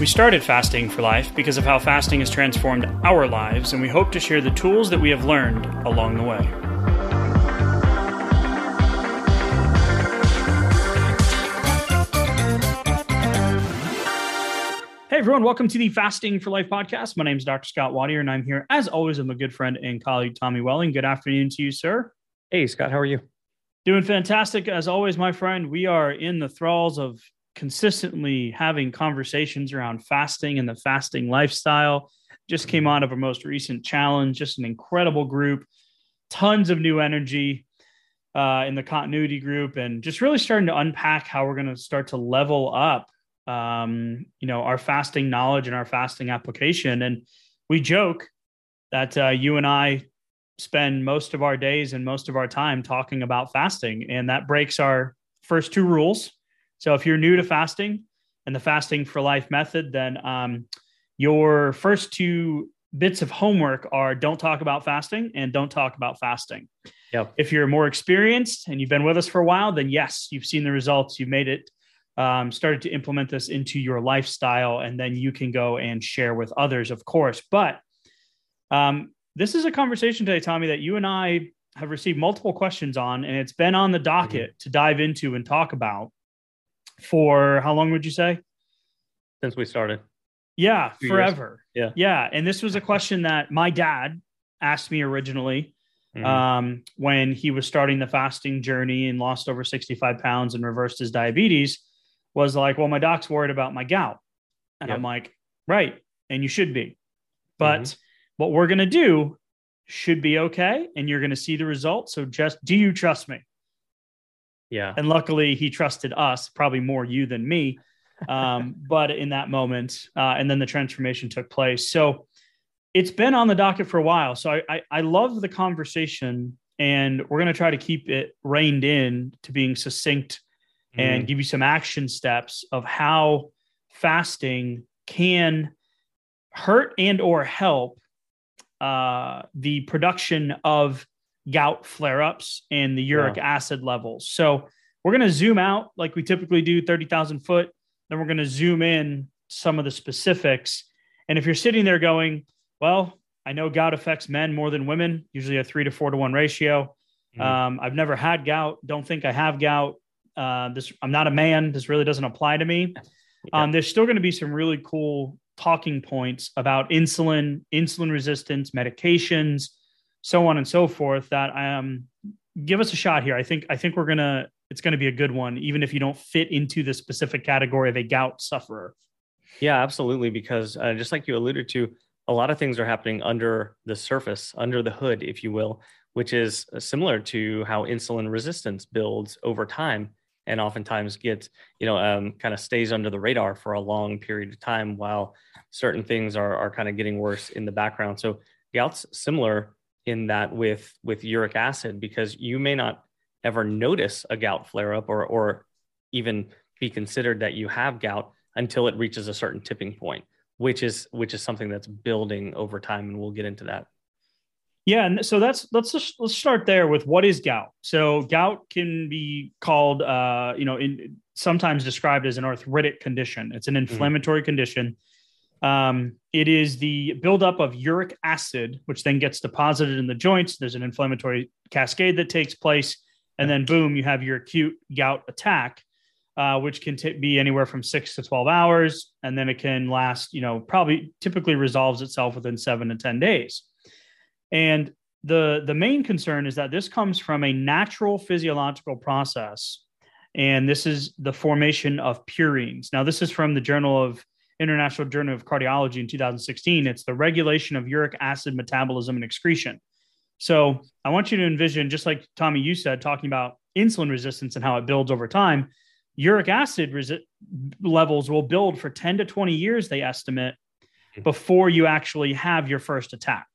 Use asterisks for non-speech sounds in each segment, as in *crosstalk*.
We started Fasting for Life because of how fasting has transformed our lives, and we hope to share the tools that we have learned along the way. Hey everyone, welcome to the Fasting for Life podcast. My name is Dr. Scott Watier, and I'm here as always with my good friend and colleague Tommy Welling. Good afternoon to you, sir. Hey Scott, how are you? Doing fantastic as always, my friend. We are in the thralls of consistently having conversations around fasting and the fasting lifestyle. Just came out of our most recent challenge, just an incredible group, tons of new energy uh, in the continuity group, and just really starting to unpack how we're going to start to level up um, you know, our fasting knowledge and our fasting application. And we joke that uh, you and I spend most of our days and most of our time talking about fasting, and that breaks our first two rules. So if you're new to fasting and the fasting for life method, then um, your first two bits of homework are don't talk about fasting and don't talk about fasting. Yep. If you're more experienced and you've been with us for a while, then yes, you've seen the results. You've made it um, started to implement this into your lifestyle, and then you can go and share with others, of course. But um, this is a conversation today, Tommy, that you and I have received multiple questions on, and it's been on the docket mm-hmm. to dive into and talk about for how long would you say? Since we started. Yeah, Two forever. Years. Yeah. Yeah. And this was a question that my dad asked me originally mm-hmm. um, when he was starting the fasting journey and lost over 65 pounds and reversed his diabetes was like, well, my doc's worried about my gout. And yep. I'm like, right. And you should be. But mm-hmm. what we're going to do should be okay. And you're going to see the results. So just do you trust me? Yeah. And luckily, he trusted us, probably more you than me. Um, *laughs* but in that moment, uh, and then the transformation took place. So it's been on the docket for a while. So I, I, I love the conversation, and we're going to try to keep it reined in to being succinct and mm. give you some action steps of how fasting can hurt and or help uh, the production of gout flare-ups and the uric yeah. acid levels. So we're going to zoom out like we typically do 30,000 foot. Then we're going to zoom in some of the specifics. And if you're sitting there going, well, I know gout affects men more than women, usually a three to four to one ratio. Mm. Um, I've never had gout. Don't think I have gout uh, this I'm not a man. This really doesn't apply to me. Yeah. Um, there's still going to be some really cool talking points about insulin, insulin resistance, medications, so on and so forth. That I um, give us a shot here. I think I think we're gonna it's to be a good one, even if you don't fit into the specific category of a gout sufferer. Yeah, absolutely. Because uh, just like you alluded to, a lot of things are happening under the surface, under the hood, if you will, which is uh, similar to how insulin resistance builds over time and oftentimes gets you know um, kind of stays under the radar for a long period of time while certain things are, are kind of getting worse in the background so gout's similar in that with with uric acid because you may not ever notice a gout flare up or or even be considered that you have gout until it reaches a certain tipping point which is which is something that's building over time and we'll get into that yeah, and so that's let's just let's start there with what is gout. So gout can be called, uh, you know, in, sometimes described as an arthritic condition. It's an mm-hmm. inflammatory mm-hmm. condition. Um, it is the buildup of uric acid, which then gets deposited in the joints. There's an inflammatory cascade that takes place, and then boom, you have your acute gout attack, uh, which can t- be anywhere from six to twelve hours, and then it can last, you know, probably typically resolves itself within seven to ten days. And the the main concern is that this comes from a natural physiological process and this is the formation of purines now this is from the journal of international journal of cardiology in 2016 it's the regulation of uric acid metabolism and excretion. So i want you to envision just like tommy you said talking about insulin resistance and how it builds over time uric acid resi- levels will build for 10 to 20 years they estimate before you actually have your first attack.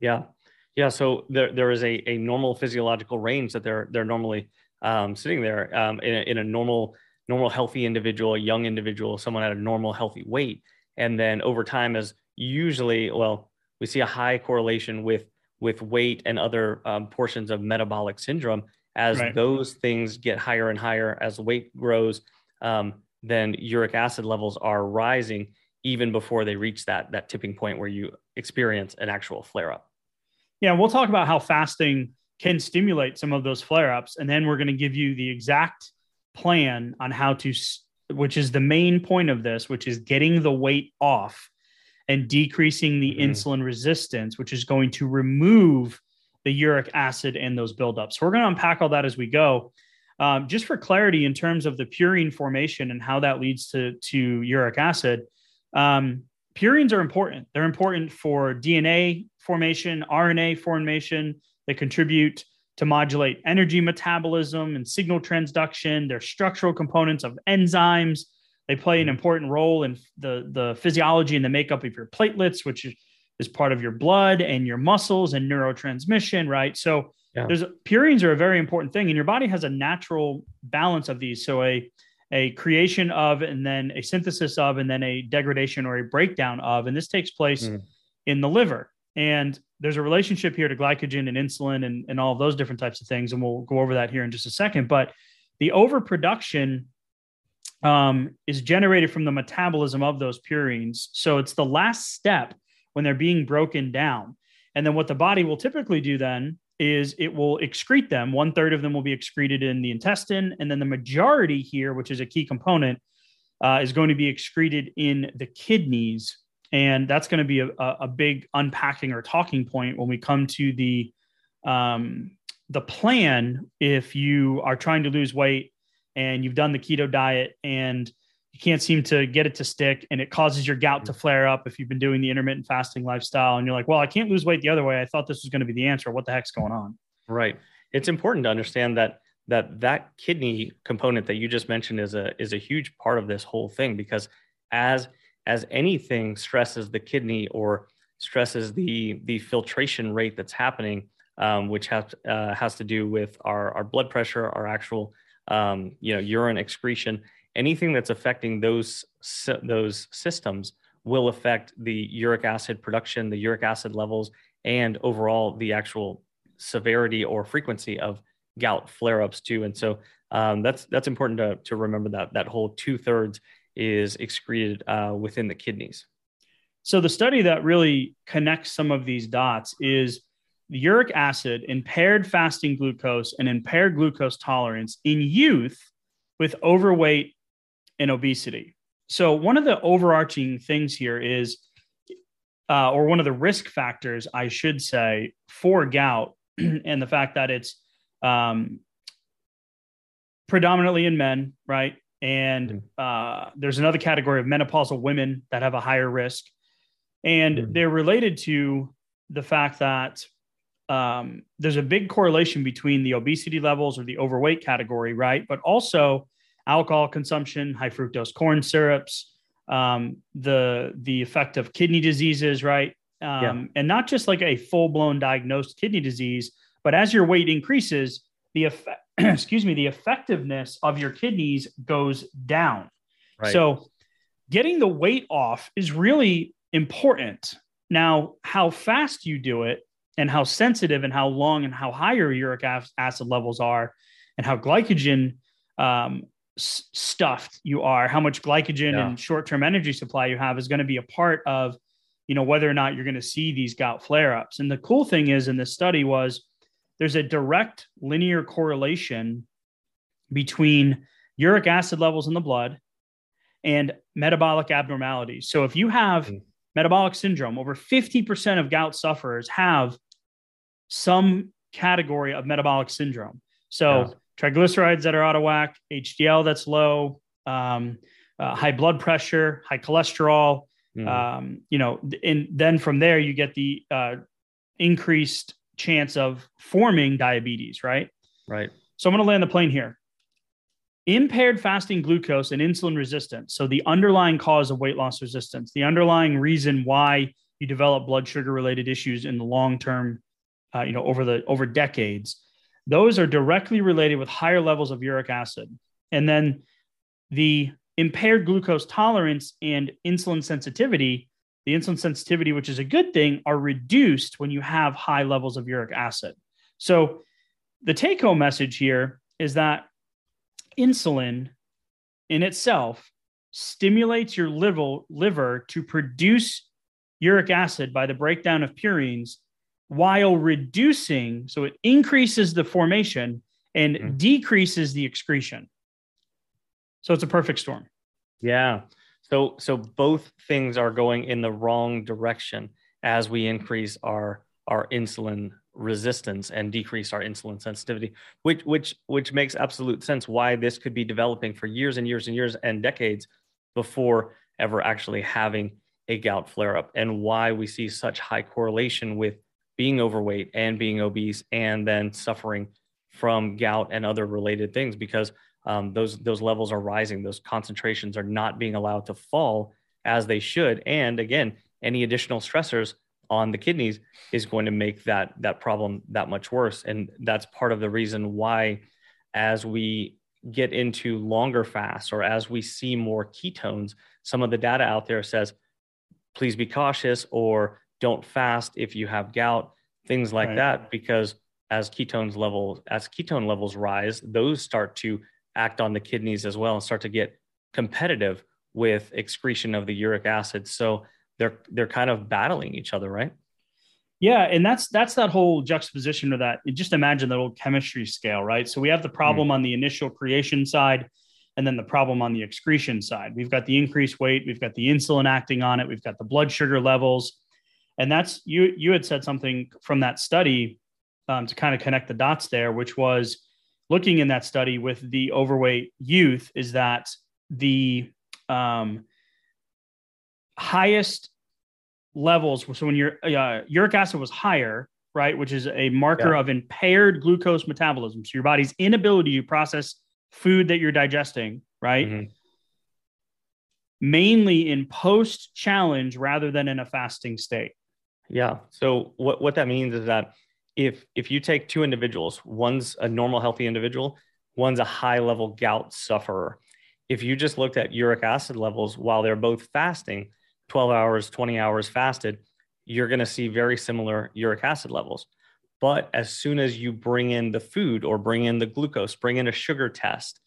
Yeah. Yeah, so there, there is a, a normal physiological range that they're they're normally um, sitting there um, in, a, in a normal normal healthy individual, a young individual, someone at a normal healthy weight, and then over time, as usually, well, we see a high correlation with with weight and other um, portions of metabolic syndrome. As right. those things get higher and higher, as weight grows, um, then uric acid levels are rising even before they reach that that tipping point where you experience an actual flare up. Yeah, we'll talk about how fasting can stimulate some of those flare ups, and then we're going to give you the exact plan on how to, which is the main point of this, which is getting the weight off and decreasing the mm-hmm. insulin resistance, which is going to remove the uric acid and those buildups. So we're going to unpack all that as we go. Um, just for clarity, in terms of the purine formation and how that leads to to uric acid, um, purines are important. They're important for DNA formation, RNA formation. They contribute to modulate energy metabolism and signal transduction. They're structural components of enzymes. They play an important role in the, the physiology and the makeup of your platelets, which is, is part of your blood and your muscles and neurotransmission, right? So yeah. there's purines are a very important thing, and your body has a natural balance of these. So a a creation of, and then a synthesis of, and then a degradation or a breakdown of, and this takes place mm. in the liver. And there's a relationship here to glycogen and insulin and, and all of those different types of things. And we'll go over that here in just a second. But the overproduction um, is generated from the metabolism of those purines. So it's the last step when they're being broken down. And then what the body will typically do then is it will excrete them. One third of them will be excreted in the intestine. And then the majority here, which is a key component, uh, is going to be excreted in the kidneys. And that's going to be a, a big unpacking or talking point when we come to the um, the plan. If you are trying to lose weight and you've done the keto diet and you can't seem to get it to stick and it causes your gout to mm-hmm. flare up if you've been doing the intermittent fasting lifestyle and you're like well i can't lose weight the other way i thought this was going to be the answer what the heck's going on right it's important to understand that that that kidney component that you just mentioned is a is a huge part of this whole thing because as as anything stresses the kidney or stresses the the filtration rate that's happening um, which has uh, has to do with our our blood pressure our actual um, you know urine excretion anything that's affecting those those systems will affect the uric acid production, the uric acid levels, and overall the actual severity or frequency of gout flare-ups too. And so um, that's that's important to, to remember that that whole two thirds is excreted uh, within the kidneys. So the study that really connects some of these dots is uric acid, impaired fasting glucose, and impaired glucose tolerance in youth with overweight and obesity. So, one of the overarching things here is, uh, or one of the risk factors, I should say, for gout *clears throat* and the fact that it's um, predominantly in men, right? And mm. uh, there's another category of menopausal women that have a higher risk. And mm. they're related to the fact that um, there's a big correlation between the obesity levels or the overweight category, right? But also alcohol consumption, high fructose corn syrups, um, the the effect of kidney diseases, right? Um, yeah. And not just like a full blown diagnosed kidney disease, but as your weight increases, the effect, *clears throat* excuse me, the effectiveness of your kidneys goes down. Right. So, getting the weight off is really important. Now, how fast you do it, and how sensitive, and how long, and how high your uric acid levels are, and how glycogen um, stuffed you are, how much glycogen yeah. and short-term energy supply you have is going to be a part of, you know, whether or not you're going to see these gout flare-ups. And the cool thing is in this study was there's a direct linear correlation between uric acid levels in the blood and metabolic abnormalities. So if you have mm. metabolic syndrome, over 50% of gout sufferers have some category of metabolic syndrome. So yeah triglycerides that are out of whack, HDL that's low, um, uh, high blood pressure, high cholesterol. Mm. Um, you know, and then from there you get the uh, increased chance of forming diabetes, right? Right. So I'm going to land the plane here. Impaired fasting glucose and insulin resistance. So the underlying cause of weight loss resistance, the underlying reason why you develop blood sugar related issues in the long term uh, you know, over the over decades, those are directly related with higher levels of uric acid. And then the impaired glucose tolerance and insulin sensitivity, the insulin sensitivity, which is a good thing, are reduced when you have high levels of uric acid. So the take home message here is that insulin in itself stimulates your liver, liver to produce uric acid by the breakdown of purines while reducing, so it increases the formation and mm-hmm. decreases the excretion. So it's a perfect storm. Yeah. So so both things are going in the wrong direction as we increase our our insulin resistance and decrease our insulin sensitivity, which which which makes absolute sense why this could be developing for years and years and years and decades before ever actually having a gout flare up and why we see such high correlation with being overweight and being obese and then suffering from gout and other related things because um, those those levels are rising. Those concentrations are not being allowed to fall as they should. And again any additional stressors on the kidneys is going to make that that problem that much worse. And that's part of the reason why as we get into longer fasts or as we see more ketones some of the data out there says please be cautious or don't fast if you have gout things like right. that because as ketones levels as ketone levels rise those start to act on the kidneys as well and start to get competitive with excretion of the uric acid so they're they're kind of battling each other, right? Yeah, and that's that's that whole juxtaposition of that. Just imagine that old chemistry scale, right? So we have the problem mm. on the initial creation side, and then the problem on the excretion side. We've got the increased weight, we've got the insulin acting on it, we've got the blood sugar levels, and that's you. You had said something from that study um, to kind of connect the dots there, which was looking in that study with the overweight youth, is that the um, highest levels. So when your uh, uric acid was higher, right, which is a marker yeah. of impaired glucose metabolism, so your body's inability to process food that you're digesting, right? Mm-hmm. Mainly in post challenge rather than in a fasting state. Yeah. So what, what that means is that if if you take two individuals, one's a normal healthy individual, one's a high level gout sufferer. If you just looked at uric acid levels while they're both fasting, 12 hours, 20 hours fasted, you're going to see very similar uric acid levels. But as soon as you bring in the food or bring in the glucose, bring in a sugar test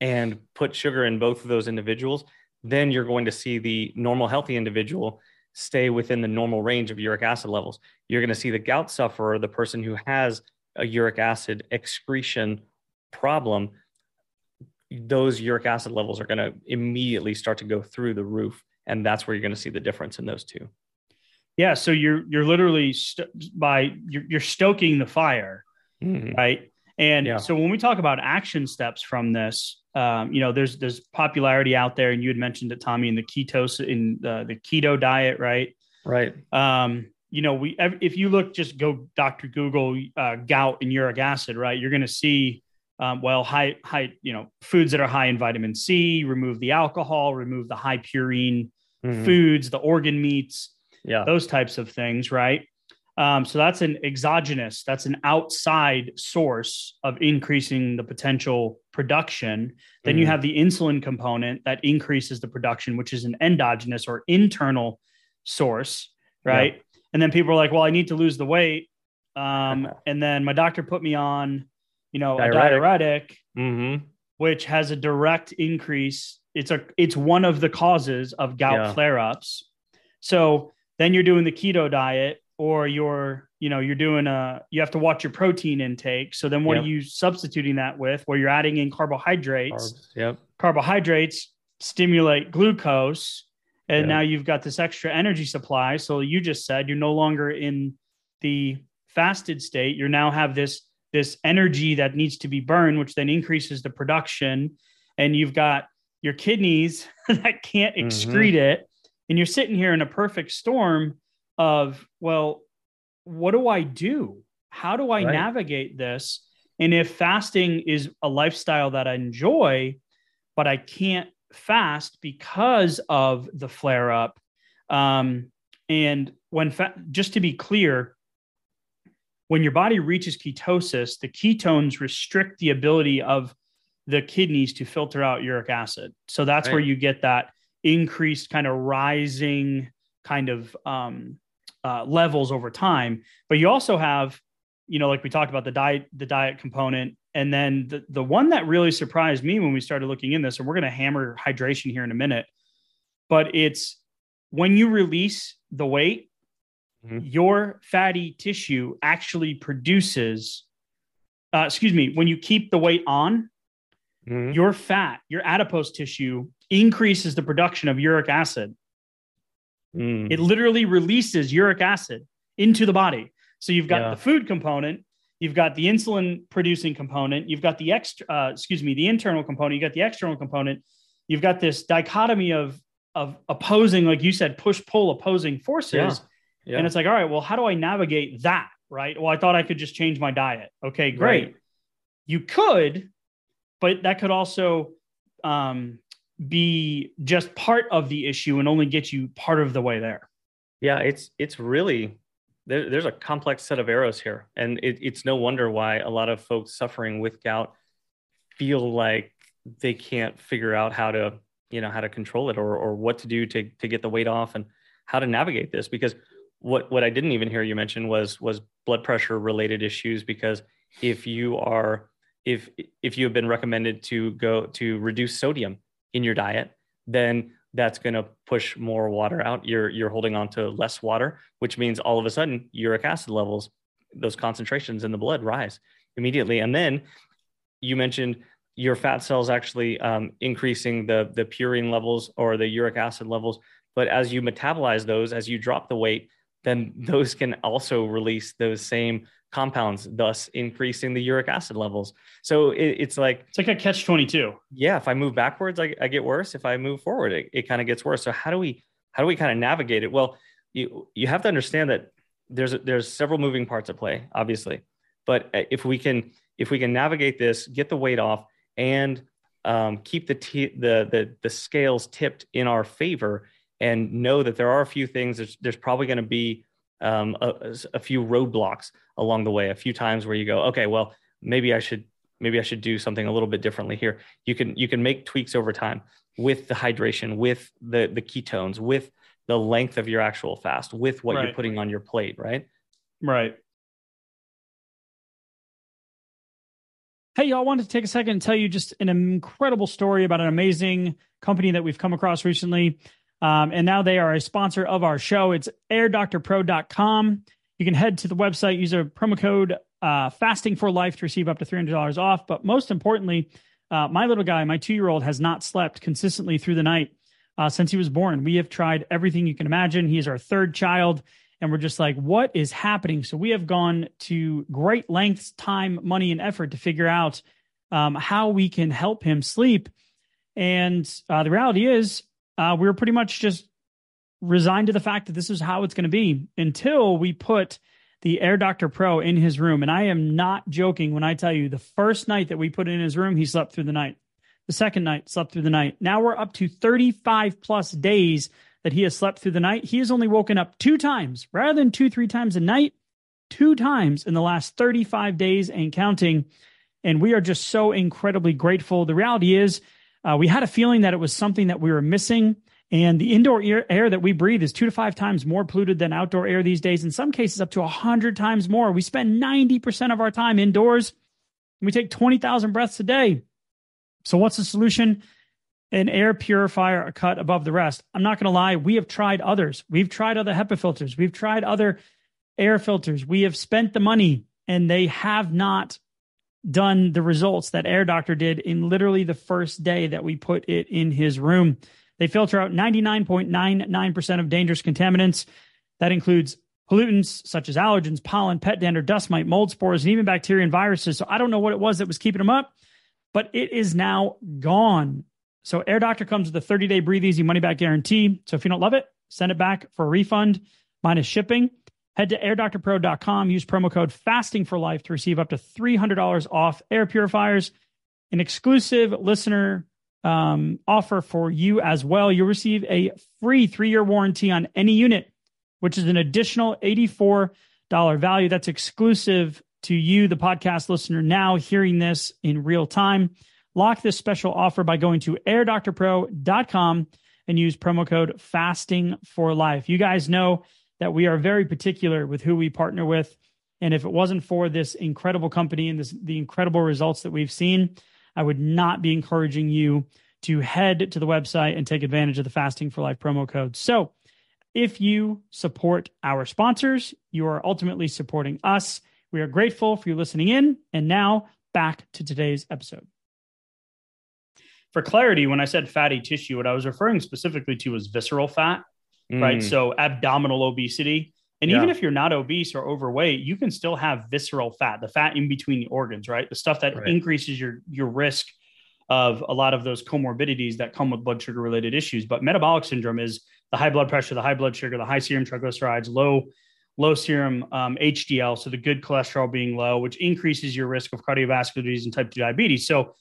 and put sugar in both of those individuals, then you're going to see the normal healthy individual stay within the normal range of uric acid levels. You're going to see the gout sufferer, the person who has a uric acid excretion problem, those uric acid levels are going to immediately start to go through the roof and that's where you're going to see the difference in those two yeah so you're you're literally st- by you're, you're, stoking the fire mm-hmm. right and yeah. so when we talk about action steps from this um, you know there's there's popularity out there and you had mentioned it tommy in the ketos in the, the keto diet right right um, you know we if you look just go dr google uh, gout and uric acid right you're going to see um, well, high, high, you know, foods that are high in vitamin C, remove the alcohol, remove the high purine mm-hmm. foods, the organ meats, yeah, those types of things, right? Um, so that's an exogenous, that's an outside source of increasing the potential production. Then mm-hmm. you have the insulin component that increases the production, which is an endogenous or internal source, right? Yeah. And then people are like, well, I need to lose the weight. Um, *laughs* and then my doctor put me on you know, diuretic. a diuretic, mm-hmm. which has a direct increase. It's a it's one of the causes of gout yeah. flare ups. So then you're doing the keto diet, or you're you know you're doing a you have to watch your protein intake. So then what yep. are you substituting that with? Where you're adding in carbohydrates. Carbs. Yep. Carbohydrates stimulate glucose, and yep. now you've got this extra energy supply. So you just said you're no longer in the fasted state. You now have this this energy that needs to be burned, which then increases the production. And you've got your kidneys *laughs* that can't mm-hmm. excrete mm-hmm. it. And you're sitting here in a perfect storm of, well, what do I do? How do I right. navigate this? And if fasting is a lifestyle that I enjoy, but I can't fast because of the flare up. Um, and when fa- just to be clear, when your body reaches ketosis, the ketones restrict the ability of the kidneys to filter out uric acid. So that's right. where you get that increased kind of rising kind of um, uh, levels over time. But you also have, you know, like we talked about the diet, the diet component, and then the the one that really surprised me when we started looking in this, and we're going to hammer hydration here in a minute, but it's when you release the weight, mm-hmm. your fatty tissue actually produces. Uh, excuse me, when you keep the weight on, mm-hmm. your fat, your adipose tissue increases the production of uric acid. Mm. It literally releases uric acid into the body. So you've got yeah. the food component, you've got the insulin producing component, you've got the extra, uh, excuse me, the internal component, you got the external component. You've got this dichotomy of of opposing, like you said, push pull opposing forces. Yeah. Yeah. And it's like, all right, well, how do I navigate that? Right. Well, I thought I could just change my diet. Okay, great. Right. You could, but that could also um, be just part of the issue and only get you part of the way there. Yeah, it's it's really there, there's a complex set of arrows here, and it, it's no wonder why a lot of folks suffering with gout feel like they can't figure out how to you know how to control it or or what to do to to get the weight off and how to navigate this. Because what what I didn't even hear you mention was was blood pressure related issues. Because if you are if if you have been recommended to go to reduce sodium in your diet, then that's going to push more water out. You're you're holding on to less water, which means all of a sudden uric acid levels, those concentrations in the blood rise immediately. And then you mentioned your fat cells actually um, increasing the the purine levels or the uric acid levels. But as you metabolize those, as you drop the weight, then those can also release those same compounds, thus increasing the uric acid levels. So it, it's like it's like a catch twenty two. Yeah, if I move backwards, I, I, get worse. If I move forward, it, it kind of gets worse. So how do we how do we kind of navigate it? Well, you you have to understand that there's there's several moving parts at play, obviously. But uh, if we can if we can navigate this, get the weight off, and um, keep the, t- the the the scales tipped in our favor, and know that there are a few things. There's, there's probably going to be um, a, a, few roadblocks along the way, a few times where you go, okay, well, maybe I should maybe I should do something a little bit differently here. You can you can make tweaks over time with the hydration, with the the ketones, with the length of your actual fast, with what right. you're putting on your plate, right? Right. Hey, y'all, I wanted to take a second and tell you just an incredible story about an amazing company that we've come across recently. Um, and now they are a sponsor of our show. It's airdoctorpro.com. You can head to the website, use a promo code uh, fasting for life to receive up to $300 off. But most importantly, uh, my little guy, my two year old, has not slept consistently through the night uh, since he was born. We have tried everything you can imagine. He is our third child. And we're just like, what is happening? So we have gone to great lengths, time, money, and effort to figure out um, how we can help him sleep. And uh, the reality is, uh, we were pretty much just resigned to the fact that this is how it's going to be until we put the Air Doctor Pro in his room. And I am not joking when I tell you the first night that we put in his room, he slept through the night. The second night, slept through the night. Now we're up to 35 plus days that he has slept through the night. He has only woken up two times rather than two, three times a night, two times in the last 35 days and counting. And we are just so incredibly grateful. The reality is, uh, we had a feeling that it was something that we were missing. And the indoor air, air, that we breathe is two to five times more polluted than outdoor air these days. In some cases, up to 100 times more. We spend 90% of our time indoors. And we take 20,000 breaths a day. So, what's the solution? An air purifier, a cut above the rest. I'm not going to lie, we have tried others. We've tried other HEPA filters, we've tried other air filters. We have spent the money, and they have not done the results that Air Doctor did in literally the first day that we put it in his room. They filter out 99.99% of dangerous contaminants. That includes pollutants such as allergens, pollen, pet dander, dust mite, mold spores, and even bacteria and viruses. So I don't know what it was that was keeping them up, but it is now gone. So Air Doctor comes with a 30 day breathe easy money back guarantee. So if you don't love it, send it back for a refund minus shipping. Head to airdoctorpro.com, use promo code fasting for life to receive up to $300 off air purifiers, an exclusive listener um, offer for you as well. You'll receive a free three year warranty on any unit, which is an additional $84 value. That's exclusive to you, the podcast listener, now hearing this in real time. Lock this special offer by going to airdoctorpro.com and use promo code fasting for life. You guys know that we are very particular with who we partner with. And if it wasn't for this incredible company and this, the incredible results that we've seen, I would not be encouraging you to head to the website and take advantage of the Fasting for Life promo code. So, if you support our sponsors, you are ultimately supporting us. We are grateful for you listening in. And now back to today's episode. For clarity, when I said fatty tissue, what I was referring specifically to was visceral fat, mm. right? So, abdominal obesity. And yeah. even if you're not obese or overweight, you can still have visceral fat, the fat in between the organs, right? The stuff that right. increases your your risk of a lot of those comorbidities that come with blood sugar related issues. But metabolic syndrome is the high blood pressure, the high blood sugar, the high serum triglycerides, low low serum um, HDL, so the good cholesterol being low, which increases your risk of cardiovascular disease and type 2 diabetes. So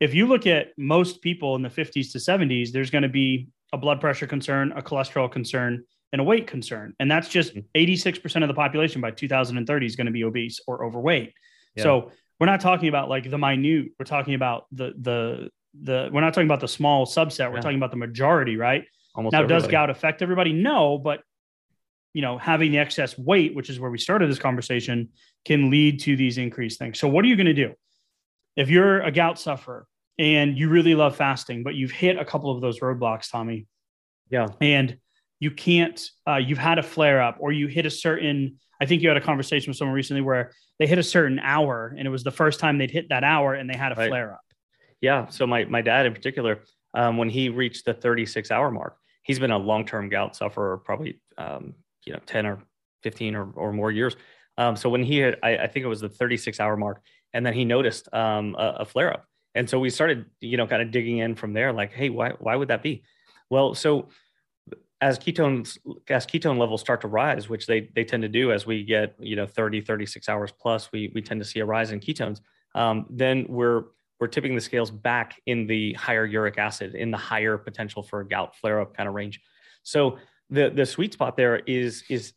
if you look at most people in the 50s to 70s, there's going to be a blood pressure concern, a cholesterol concern, and a weight concern. And that's just 86% mm-hmm. of the population by 2030 is going to be obese or overweight. Yeah. So we're not talking about like the minute, we're talking about the the the we're not talking about the small subset, we're yeah. talking about the majority, right? Almost now, everybody. does gout affect everybody? No, but you know, having the excess weight, which is where we started this conversation, can lead to these increased things. So what are you going to do? If you're a gout sufferer and you really love fasting, but you've hit a couple of those roadblocks, Tommy. Yeah. And you can't uh, you've had a flare up or you hit a certain i think you had a conversation with someone recently where they hit a certain hour and it was the first time they'd hit that hour and they had a right. flare up yeah so my, my dad in particular um, when he reached the 36 hour mark he's been a long-term gout sufferer probably um, you know 10 or 15 or, or more years um, so when he had I, I, think it was the 36 hour mark and then he noticed um, a, a flare up and so we started you know kind of digging in from there like hey why, why would that be? Well so as ketones as ketone levels start to rise which they they tend to do as we get you know 30 36 hours plus we we tend to see a rise in ketones um, then we're we're tipping the scales back in the higher uric acid in the higher potential for gout flare up kind of range. So the the sweet spot there is is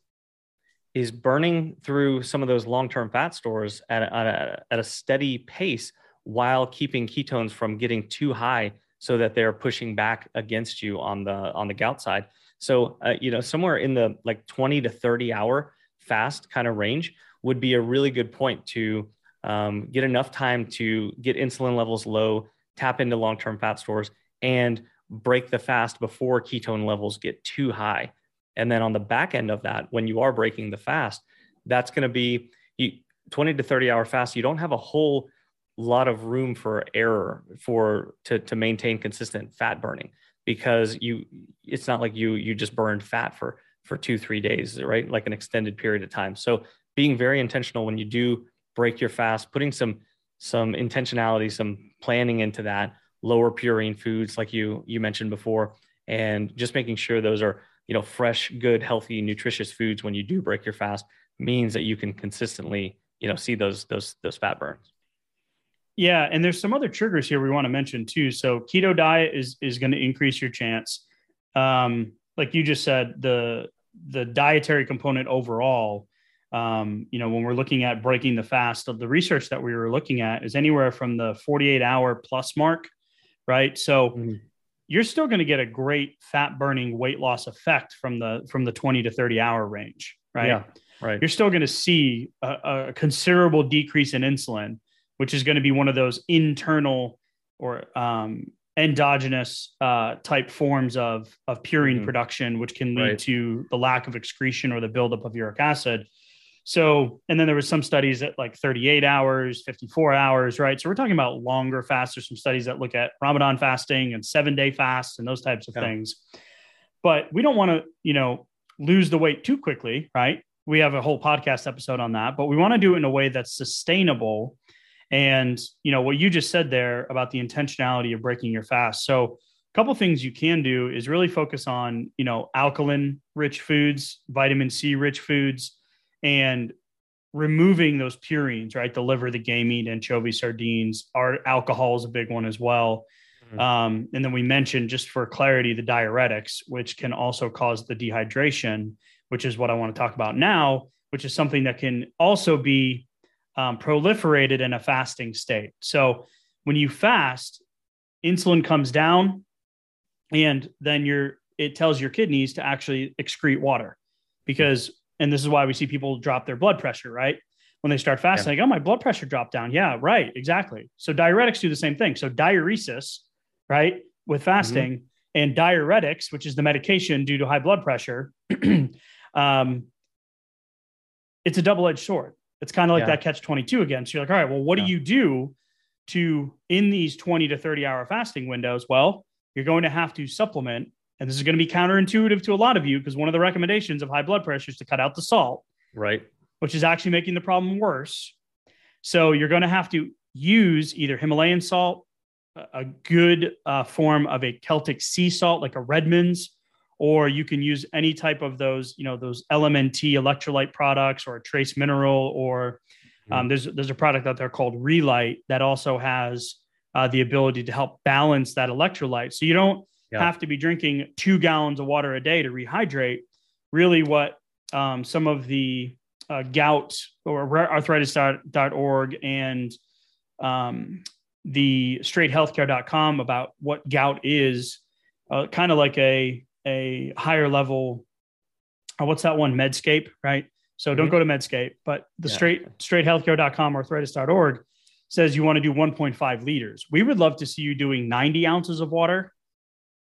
is burning through some of those long-term fat stores at a, at a, at a steady pace while keeping ketones from getting too high so that they're pushing back against you on the on the gout side so, uh, you know, somewhere in the like 20 to 30 hour fast kind of range would be a really good point to um, get enough time to get insulin levels low, tap into long term fat stores, and break the fast before ketone levels get too high. And then on the back end of that, when you are breaking the fast, that's going to be you, 20 to 30 hour fast. You don't have a whole lot of room for error for to, to maintain consistent fat burning because you it's not like you you just burned fat for for two three days right? Like an extended period of time. So being very intentional when you do break your fast putting some some intentionality some planning into that lower purine foods like you you mentioned before and just making sure those are you know fresh good healthy nutritious foods when you do break your fast means that you can consistently you know see those those those fat burns yeah, and there's some other triggers here we want to mention too. So keto diet is is going to increase your chance. Um, like you just said, the the dietary component overall. Um, you know, when we're looking at breaking the fast, of the research that we were looking at is anywhere from the 48 hour plus mark, right? So mm-hmm. you're still going to get a great fat burning weight loss effect from the from the 20 to 30 hour range, right? Yeah, right. You're still going to see a, a considerable decrease in insulin which is going to be one of those internal or um, endogenous uh, type forms of of purine mm-hmm. production, which can lead right. to the lack of excretion or the buildup of uric acid. So, and then there was some studies at like 38 hours, 54 hours, right? So we're talking about longer fasts. There's some studies that look at Ramadan fasting and seven day fasts and those types of yeah. things. But we don't want to, you know, lose the weight too quickly, right? We have a whole podcast episode on that, but we want to do it in a way that's sustainable and you know what you just said there about the intentionality of breaking your fast. So a couple things you can do is really focus on you know alkaline rich foods, vitamin C rich foods, and removing those purines, right? The liver, the game meat, anchovy, sardines. Our alcohol is a big one as well. Mm-hmm. Um, and then we mentioned just for clarity the diuretics, which can also cause the dehydration, which is what I want to talk about now which is something that can also be um, proliferated in a fasting state. So when you fast, insulin comes down, and then your it tells your kidneys to actually excrete water because and this is why we see people drop their blood pressure right when they start fasting yeah. like oh my blood pressure dropped down yeah right exactly so diuretics do the same thing so diuresis right with fasting mm-hmm. and diuretics which is the medication due to high blood pressure *clears throat* um, it's a double-edged sword it's kind of like yeah. that catch 22 again so you're like all right well what yeah. do you do to in these 20 to 30 hour fasting windows well you're going to have to supplement and this is going to be counterintuitive to a lot of you because one of the recommendations of high blood pressure is to cut out the salt right which is actually making the problem worse so you're going to have to use either himalayan salt a good uh, form of a celtic sea salt like a redmond's or you can use any type of those you know those lmnt electrolyte products or a trace mineral or mm-hmm. um, there's there's a product out there called ReLyte that also has uh, the ability to help balance that electrolyte. So you don't yeah. have to be drinking two gallons of water a day to rehydrate. Really, what um, some of the uh, gout or arthritis.org and um, the straighthealthcare.com about what gout is, uh, kind of like a a higher level. Uh, what's that one? Medscape, right? So mm-hmm. don't go to Medscape, but the yeah. straight straighthealthcare.com arthritis.org says you want to do 1.5 liters. We would love to see you doing 90 ounces of water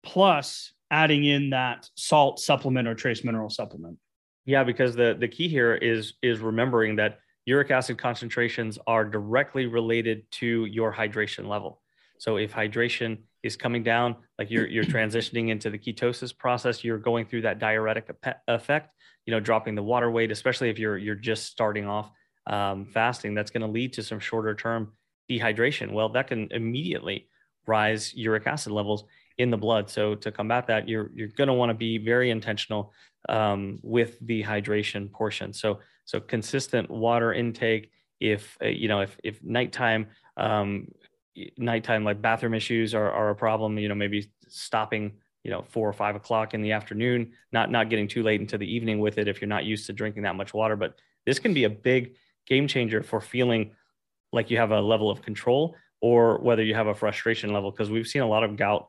plus adding in that salt supplement or trace mineral supplement. Yeah, because the the key here is is remembering that uric acid concentrations are directly related to your hydration level. So if hydration is coming down, like you're you're *clears throat* transitioning into the ketosis process, you're going through that diuretic effect, you know, dropping the water weight, especially if you're you're just starting off um, fasting that's going to lead to some shorter term dehydration. Well, that can immediately rise uric acid levels in the blood. So to combat that, you're you're going to want to be very intentional um, with the hydration portion. So so consistent water intake. If uh, you know if if nighttime um, nighttime like bathroom issues are, are a problem, you know maybe stopping you know four or five o'clock in the afternoon, not not getting too late into the evening with it if you're not used to drinking that much water. But this can be a big game changer for feeling like you have a level of control or whether you have a frustration level because we've seen a lot of gout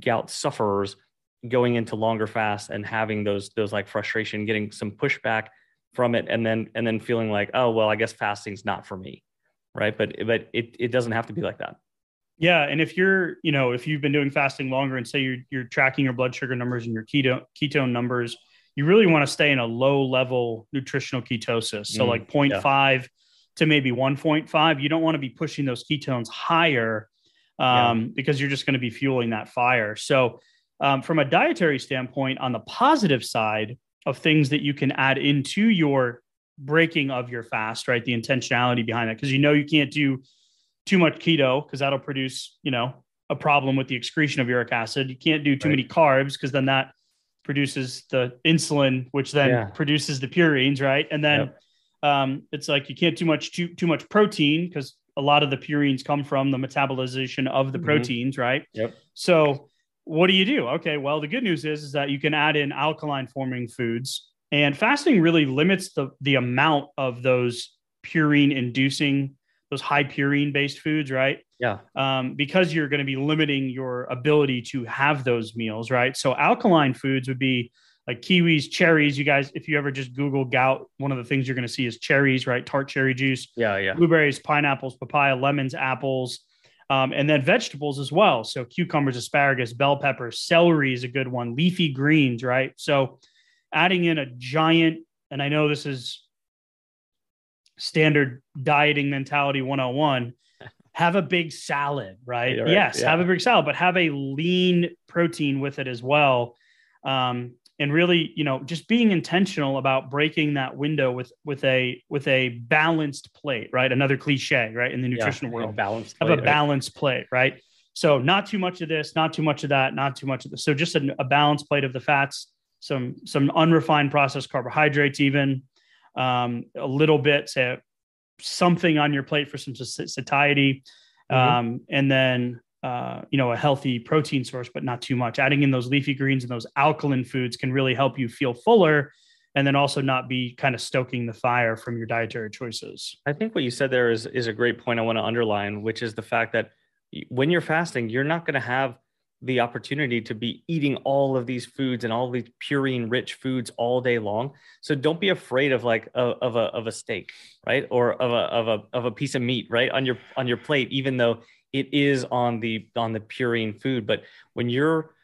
gout sufferers going into longer fasts and having those those like frustration getting some pushback from it and then and then feeling like oh well i guess fasting's not for me right but but it, it doesn't have to be like that yeah and if you're you know if you've been doing fasting longer and say you're you're tracking your blood sugar numbers and your keto ketone numbers you really want to stay in a low level nutritional ketosis. So mm, like 0.5 yeah. to maybe 1.5. You don't want to be pushing those ketones higher um, yeah. because you're just going to be fueling that fire. So um, from a dietary standpoint, on the positive side of things that you can add into your breaking of your fast, right? The intentionality behind that, because you know you can't do too much keto because that'll produce, you know, a problem with the excretion of uric acid. You can't do too right. many carbs because then that produces the insulin, which then yeah. produces the purines, right? And then yep. um, it's like you can't too much too too much protein because a lot of the purines come from the metabolization of the mm-hmm. proteins, right? Yep. So what do you do? Okay, well the good news is is that you can add in alkaline forming foods, and fasting really limits the the amount of those purine inducing those high purine based foods, right? Yeah. Um, because you're going to be limiting your ability to have those meals, right? So alkaline foods would be like kiwis, cherries. You guys, if you ever just Google gout, one of the things you're going to see is cherries, right? Tart cherry juice. Yeah, yeah. Blueberries, pineapples, papaya, lemons, apples, um, and then vegetables as well. So cucumbers, asparagus, bell peppers, celery is a good one. Leafy greens, right? So adding in a giant, and I know this is standard dieting mentality 101 *laughs* have a big salad right, right. yes yeah. have a big salad but have a lean protein with it as well um, and really you know just being intentional about breaking that window with with a with a balanced plate right another cliche right in the nutritional yeah, world balanced plate, have a balanced right? plate right so not too much of this not too much of that not too much of this so just a, a balanced plate of the fats some some unrefined processed carbohydrates even um, a little bit, say something on your plate for some satiety, mm-hmm. um, and then uh, you know a healthy protein source, but not too much. Adding in those leafy greens and those alkaline foods can really help you feel fuller and then also not be kind of stoking the fire from your dietary choices. I think what you said there is is a great point I want to underline, which is the fact that when you're fasting, you're not going to have the opportunity to be eating all of these foods and all these purine rich foods all day long. So don't be afraid of like a, of a of a steak, right? Or of a of a of a piece of meat, right? On your on your plate, even though it is on the on the purine food. But when you're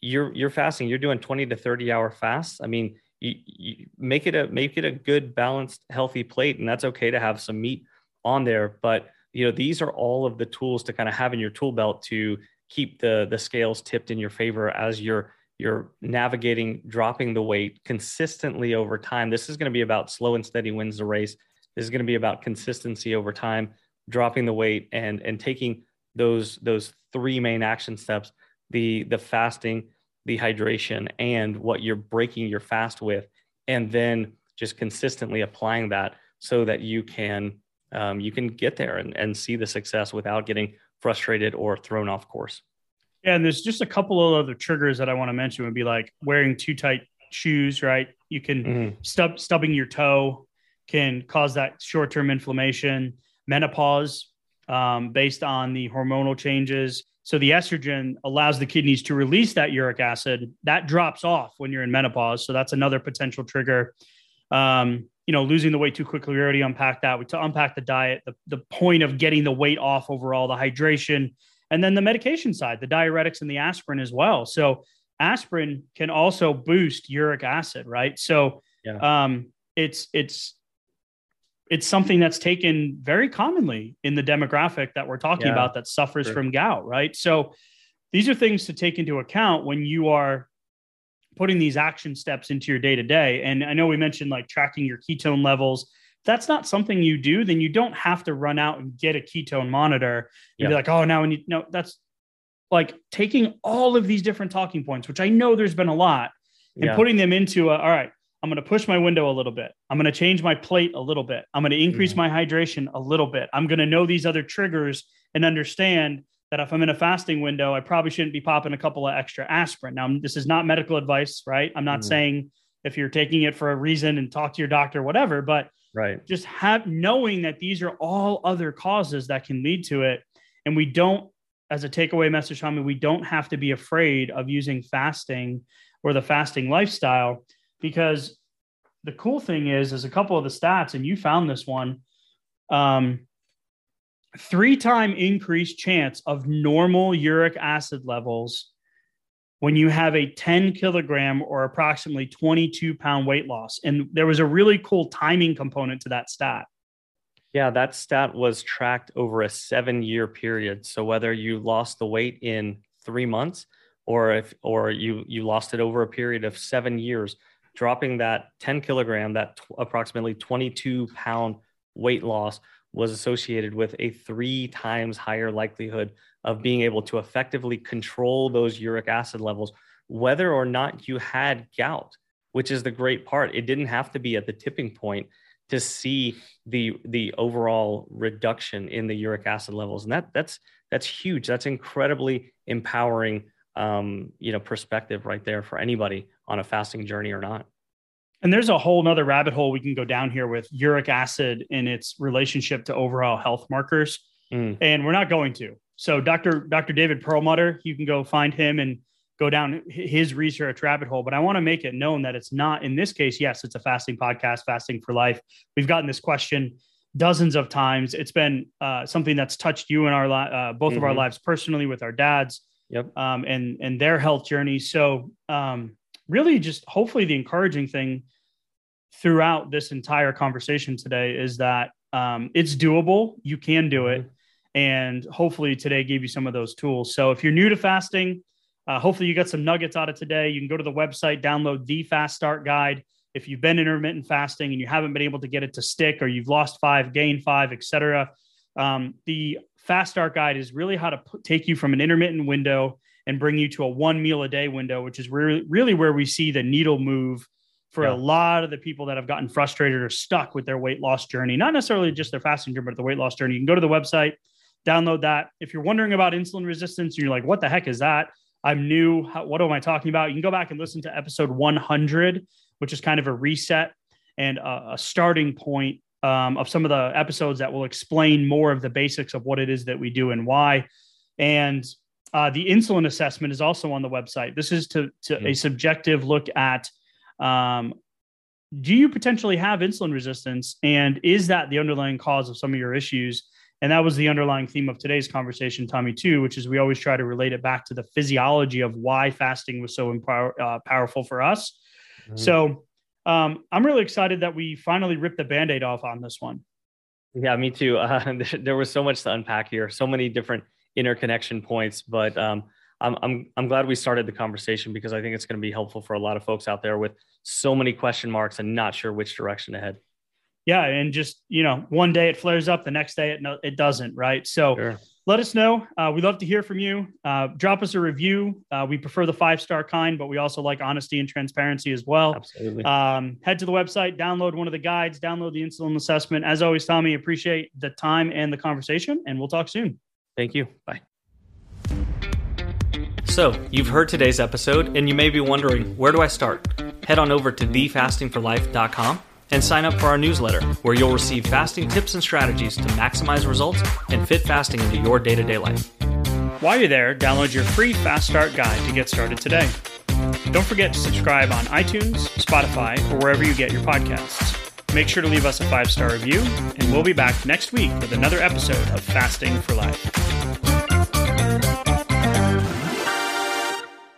you're you're fasting, you're doing 20 to 30 hour fasts. I mean, you, you make it a make it a good, balanced, healthy plate, and that's okay to have some meat on there. But you know, these are all of the tools to kind of have in your tool belt to keep the the scales tipped in your favor as you're you're navigating dropping the weight consistently over time. This is going to be about slow and steady wins the race. This is going to be about consistency over time, dropping the weight and and taking those those three main action steps, the the fasting, the hydration and what you're breaking your fast with and then just consistently applying that so that you can um, you can get there and, and see the success without getting frustrated or thrown off course. Yeah, and there's just a couple of other triggers that I want to mention would be like wearing too tight shoes, right? You can mm-hmm. stub stubbing your toe can cause that short-term inflammation, menopause um, based on the hormonal changes. So the estrogen allows the kidneys to release that uric acid. That drops off when you're in menopause. So that's another potential trigger. Um, you know, losing the weight too quickly. We already unpacked that. We to unpack the diet, the, the point of getting the weight off overall, the hydration, and then the medication side, the diuretics and the aspirin as well. So aspirin can also boost uric acid, right? So yeah. um, it's it's it's something that's taken very commonly in the demographic that we're talking yeah, about that suffers sure. from gout, right? So these are things to take into account when you are putting these action steps into your day to day. And I know we mentioned like tracking your ketone levels. If that's not something you do, then you don't have to run out and get a ketone monitor and yeah. be like, oh, now we need, no, that's like taking all of these different talking points, which I know there's been a lot, and yeah. putting them into a, all right, I'm going to push my window a little bit. I'm going to change my plate a little bit. I'm going to increase mm-hmm. my hydration a little bit. I'm going to know these other triggers and understand that if I'm in a fasting window, I probably shouldn't be popping a couple of extra aspirin. Now, this is not medical advice, right? I'm not mm-hmm. saying if you're taking it for a reason and talk to your doctor, whatever, but right. just have knowing that these are all other causes that can lead to it. And we don't, as a takeaway message from me, we don't have to be afraid of using fasting or the fasting lifestyle because the cool thing is, is a couple of the stats, and you found this one. Um, three time increased chance of normal uric acid levels when you have a 10 kilogram or approximately 22 pound weight loss. And there was a really cool timing component to that stat. Yeah, that stat was tracked over a seven year period. So whether you lost the weight in three months or if or you you lost it over a period of seven years, dropping that 10 kilogram, that t- approximately 22 pound weight loss was associated with a three times higher likelihood of being able to effectively control those uric acid levels, whether or not you had gout, which is the great part. It didn't have to be at the tipping point to see the the overall reduction in the uric acid levels, and that that's that's huge. That's incredibly empowering, um, you know, perspective right there for anybody on a fasting journey or not. And there's a whole nother rabbit hole we can go down here with uric acid and its relationship to overall health markers. Mm. And we're not going to. So Dr. Dr. David Perlmutter, you can go find him and go down his research rabbit hole. But I want to make it known that it's not in this case, yes, it's a fasting podcast, fasting for life. We've gotten this question dozens of times. It's been uh, something that's touched you in our li- uh, both mm-hmm. of our mm-hmm. lives personally with our dads. Yep. Um, and and their health journey. So um, really just hopefully the encouraging thing throughout this entire conversation today is that um, it's doable. You can do it. Mm-hmm. And hopefully today gave you some of those tools. So if you're new to fasting, uh, hopefully you got some nuggets out of today. You can go to the website, download the Fast Start Guide. If you've been intermittent fasting and you haven't been able to get it to stick, or you've lost five, gained five, etc., um, the Fast Start Guide is really how to put, take you from an intermittent window and bring you to a one meal a day window, which is really, really where we see the needle move for yeah. a lot of the people that have gotten frustrated or stuck with their weight loss journey, not necessarily just their fasting journey, but the weight loss journey. You can go to the website, download that. If you're wondering about insulin resistance and you're like, what the heck is that? I'm new. How, what am I talking about? You can go back and listen to episode 100 which is kind of a reset and a, a starting point um, of some of the episodes that will explain more of the basics of what it is that we do and why. And uh, the insulin assessment is also on the website. This is to, to mm-hmm. a subjective look at um, do you potentially have insulin resistance? And is that the underlying cause of some of your issues? And that was the underlying theme of today's conversation, Tommy, too, which is we always try to relate it back to the physiology of why fasting was so empower, uh, powerful for us. Mm-hmm. So um, I'm really excited that we finally ripped the band aid off on this one. Yeah, me too. Uh, *laughs* there was so much to unpack here, so many different interconnection points, but um, I'm, I'm, I'm glad we started the conversation because I think it's going to be helpful for a lot of folks out there with so many question marks and not sure which direction to head yeah, and just you know, one day it flares up, the next day it no, it doesn't, right? So sure. let us know. Uh, we love to hear from you. Uh, drop us a review. Uh, we prefer the five star kind, but we also like honesty and transparency as well. Absolutely. Um, head to the website, download one of the guides, download the insulin assessment. As always, Tommy, appreciate the time and the conversation, and we'll talk soon. Thank you. Bye. So, you've heard today's episode, and you may be wondering, where do I start? Head on over to thefastingforlife.com and sign up for our newsletter, where you'll receive fasting tips and strategies to maximize results and fit fasting into your day to day life. While you're there, download your free Fast Start guide to get started today. Don't forget to subscribe on iTunes, Spotify, or wherever you get your podcasts. Make sure to leave us a five star review, and we'll be back next week with another episode of Fasting for Life.